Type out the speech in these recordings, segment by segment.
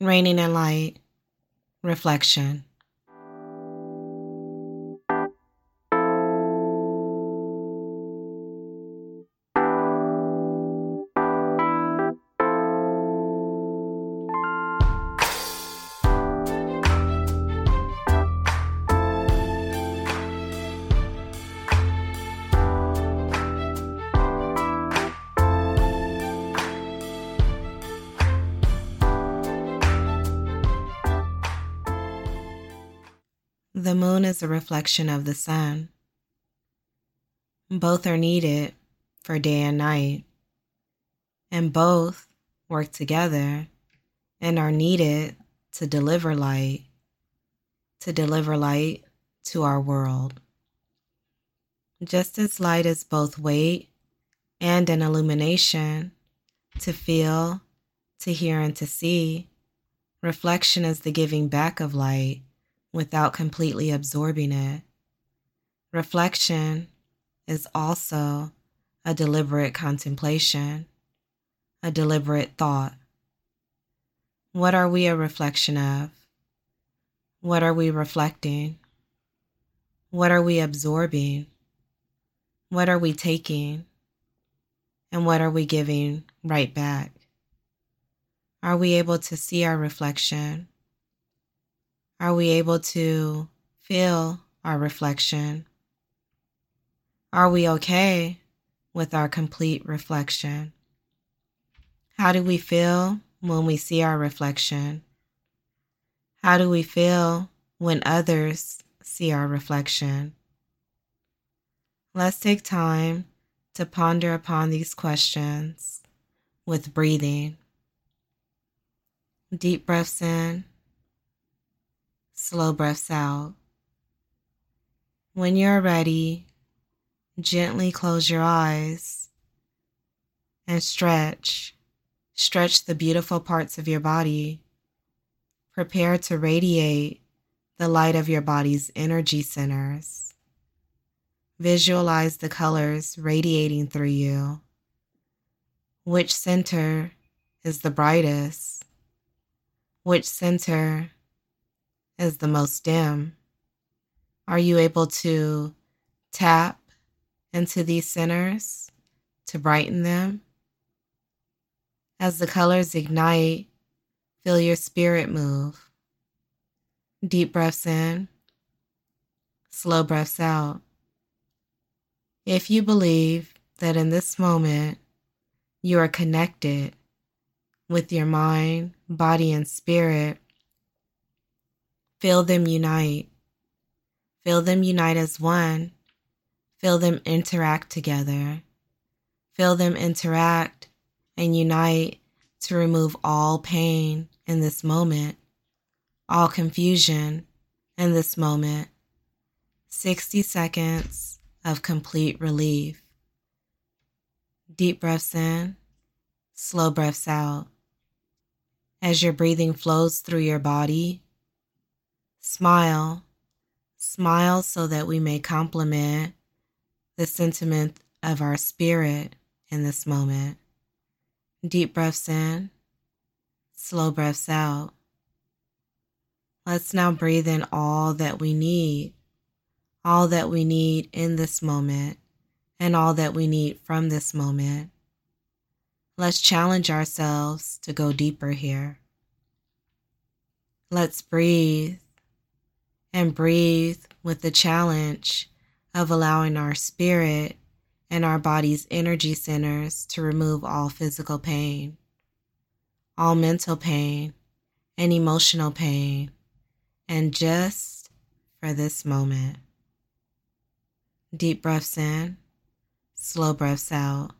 Reigning in light, reflection. The moon is a reflection of the sun. Both are needed for day and night, and both work together and are needed to deliver light, to deliver light to our world. Just as light is both weight and an illumination to feel, to hear, and to see, reflection is the giving back of light without completely absorbing it. Reflection is also a deliberate contemplation, a deliberate thought. What are we a reflection of? What are we reflecting? What are we absorbing? What are we taking? And what are we giving right back? Are we able to see our reflection? Are we able to feel our reflection? Are we okay with our complete reflection? How do we feel when we see our reflection? How do we feel when others see our reflection? Let's take time to ponder upon these questions with breathing. Deep breaths in slow breaths out. When you're ready, gently close your eyes and stretch. Stretch the beautiful parts of your body. Prepare to radiate the light of your body's energy centers. Visualize the colors radiating through you. Which center is the brightest? Which center is the most dim? Are you able to tap into these centers to brighten them? As the colors ignite, feel your spirit move. Deep breaths in, slow breaths out. If you believe that in this moment you are connected with your mind, body, and spirit, Feel them unite. Feel them unite as one. Feel them interact together. Feel them interact and unite to remove all pain in this moment, all confusion in this moment. 60 seconds of complete relief. Deep breaths in, slow breaths out. As your breathing flows through your body, Smile. Smile so that we may complement the sentiment of our spirit in this moment. Deep breaths in, slow breaths out. Let's now breathe in all that we need, all that we need in this moment, and all that we need from this moment. Let's challenge ourselves to go deeper here. Let's breathe and breathe with the challenge of allowing our spirit and our body's energy centers to remove all physical pain, all mental pain, and emotional pain, and just for this moment. Deep breaths in, slow breaths out.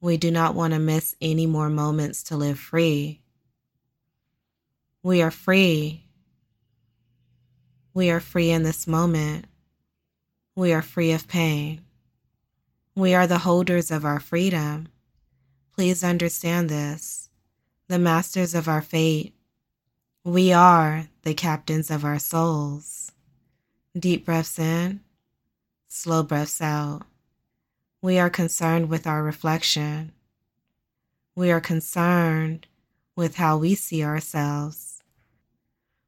We do not want to miss any more moments to live free. We are free we are free in this moment. We are free of pain. We are the holders of our freedom. Please understand this. The masters of our fate. We are the captains of our souls. Deep breaths in, slow breaths out. We are concerned with our reflection. We are concerned with how we see ourselves.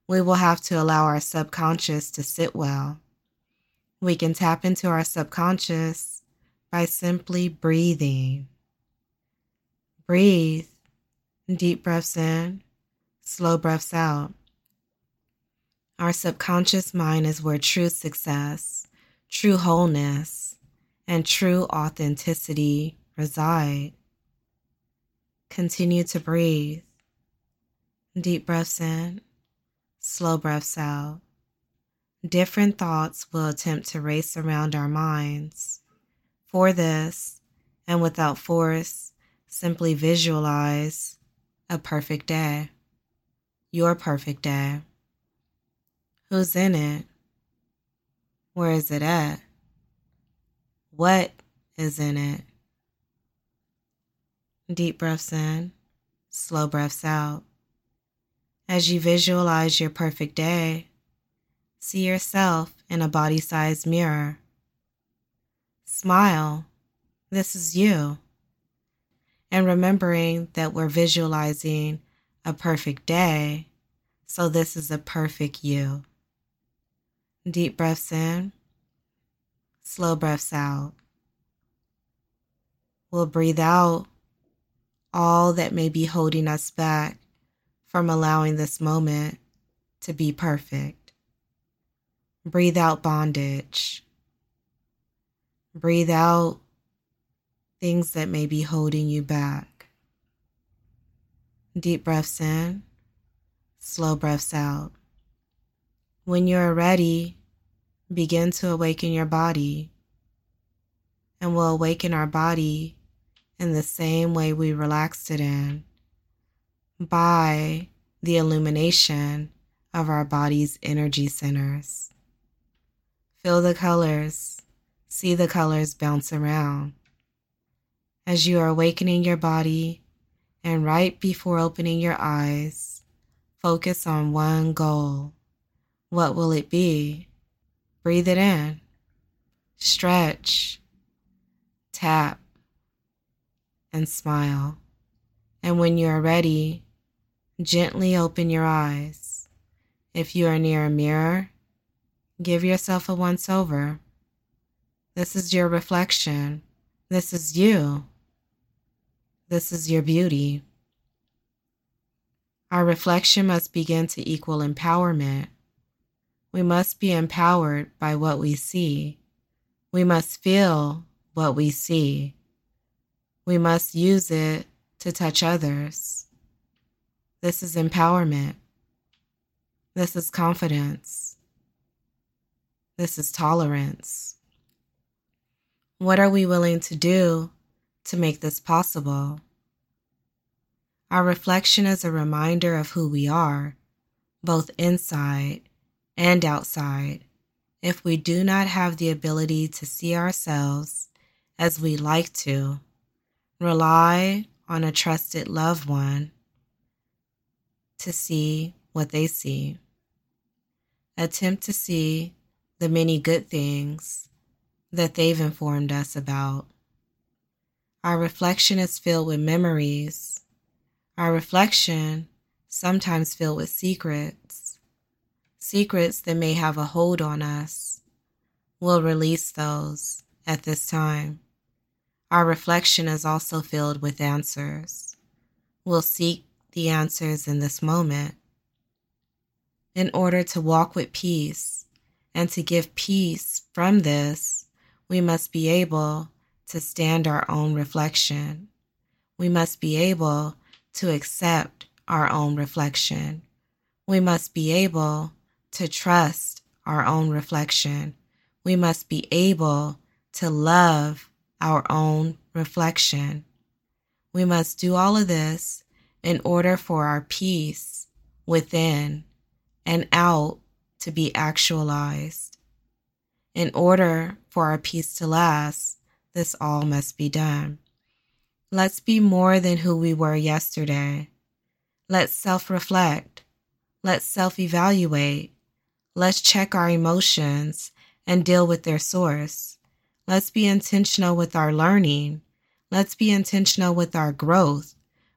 We will have to allow our subconscious to sit well. We can tap into our subconscious by simply breathing. Breathe. Deep breaths in, slow breaths out. Our subconscious mind is where true success, true wholeness, and true authenticity reside. Continue to breathe. Deep breaths in, slow breaths out. Different thoughts will attempt to race around our minds. For this, and without force, simply visualize a perfect day. Your perfect day. Who's in it? Where is it at? What is in it? Deep breaths in, slow breaths out. As you visualize your perfect day, see yourself in a body sized mirror. Smile. This is you. And remembering that we're visualizing a perfect day, so this is a perfect you. Deep breaths in, slow breaths out. We'll breathe out all that may be holding us back from allowing this moment to be perfect. Breathe out bondage. Breathe out things that may be holding you back. Deep breaths in, slow breaths out. When you're ready, begin to awaken your body, and we'll awaken our body in the same way we relaxed it in by the illumination of our body's energy centers. Feel the colors, see the colors bounce around. As you are awakening your body, and right before opening your eyes, focus on one goal. What will it be? Breathe it in, stretch, tap, and smile. And when you are ready, gently open your eyes. If you are near a mirror, give yourself a once over. This is your reflection. This is you. This is your beauty. Our reflection must begin to equal empowerment. We must be empowered by what we see. We must feel what we see. We must use it to touch others. This is empowerment. This is confidence. This is tolerance. What are we willing to do to make this possible? Our reflection is a reminder of who we are, both inside and outside. If we do not have the ability to see ourselves as we like to, rely on a trusted loved one to see what they see. Attempt to see the many good things that they've informed us about. Our reflection is filled with memories. Our reflection sometimes filled with secrets. Secrets that may have a hold on us. We'll release those at this time. Our reflection is also filled with answers. We'll seek the answers in this moment. In order to walk with peace and to give peace from this, we must be able to stand our own reflection. We must be able to accept our own reflection. We must be able to trust our own reflection. We must be able to love our own reflection. We must do all of this in order for our peace within and out to be actualized. In order for our peace to last, this all must be done. Let's be more than who we were yesterday. Let's self reflect. Let's self evaluate. Let's check our emotions and deal with their source. Let's be intentional with our learning. Let's be intentional with our growth.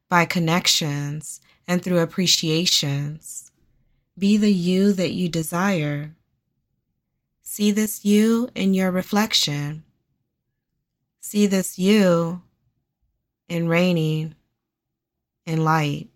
by connections and through appreciations. Be the you that you desire. See this you in your reflection. See this you in reigning, in light.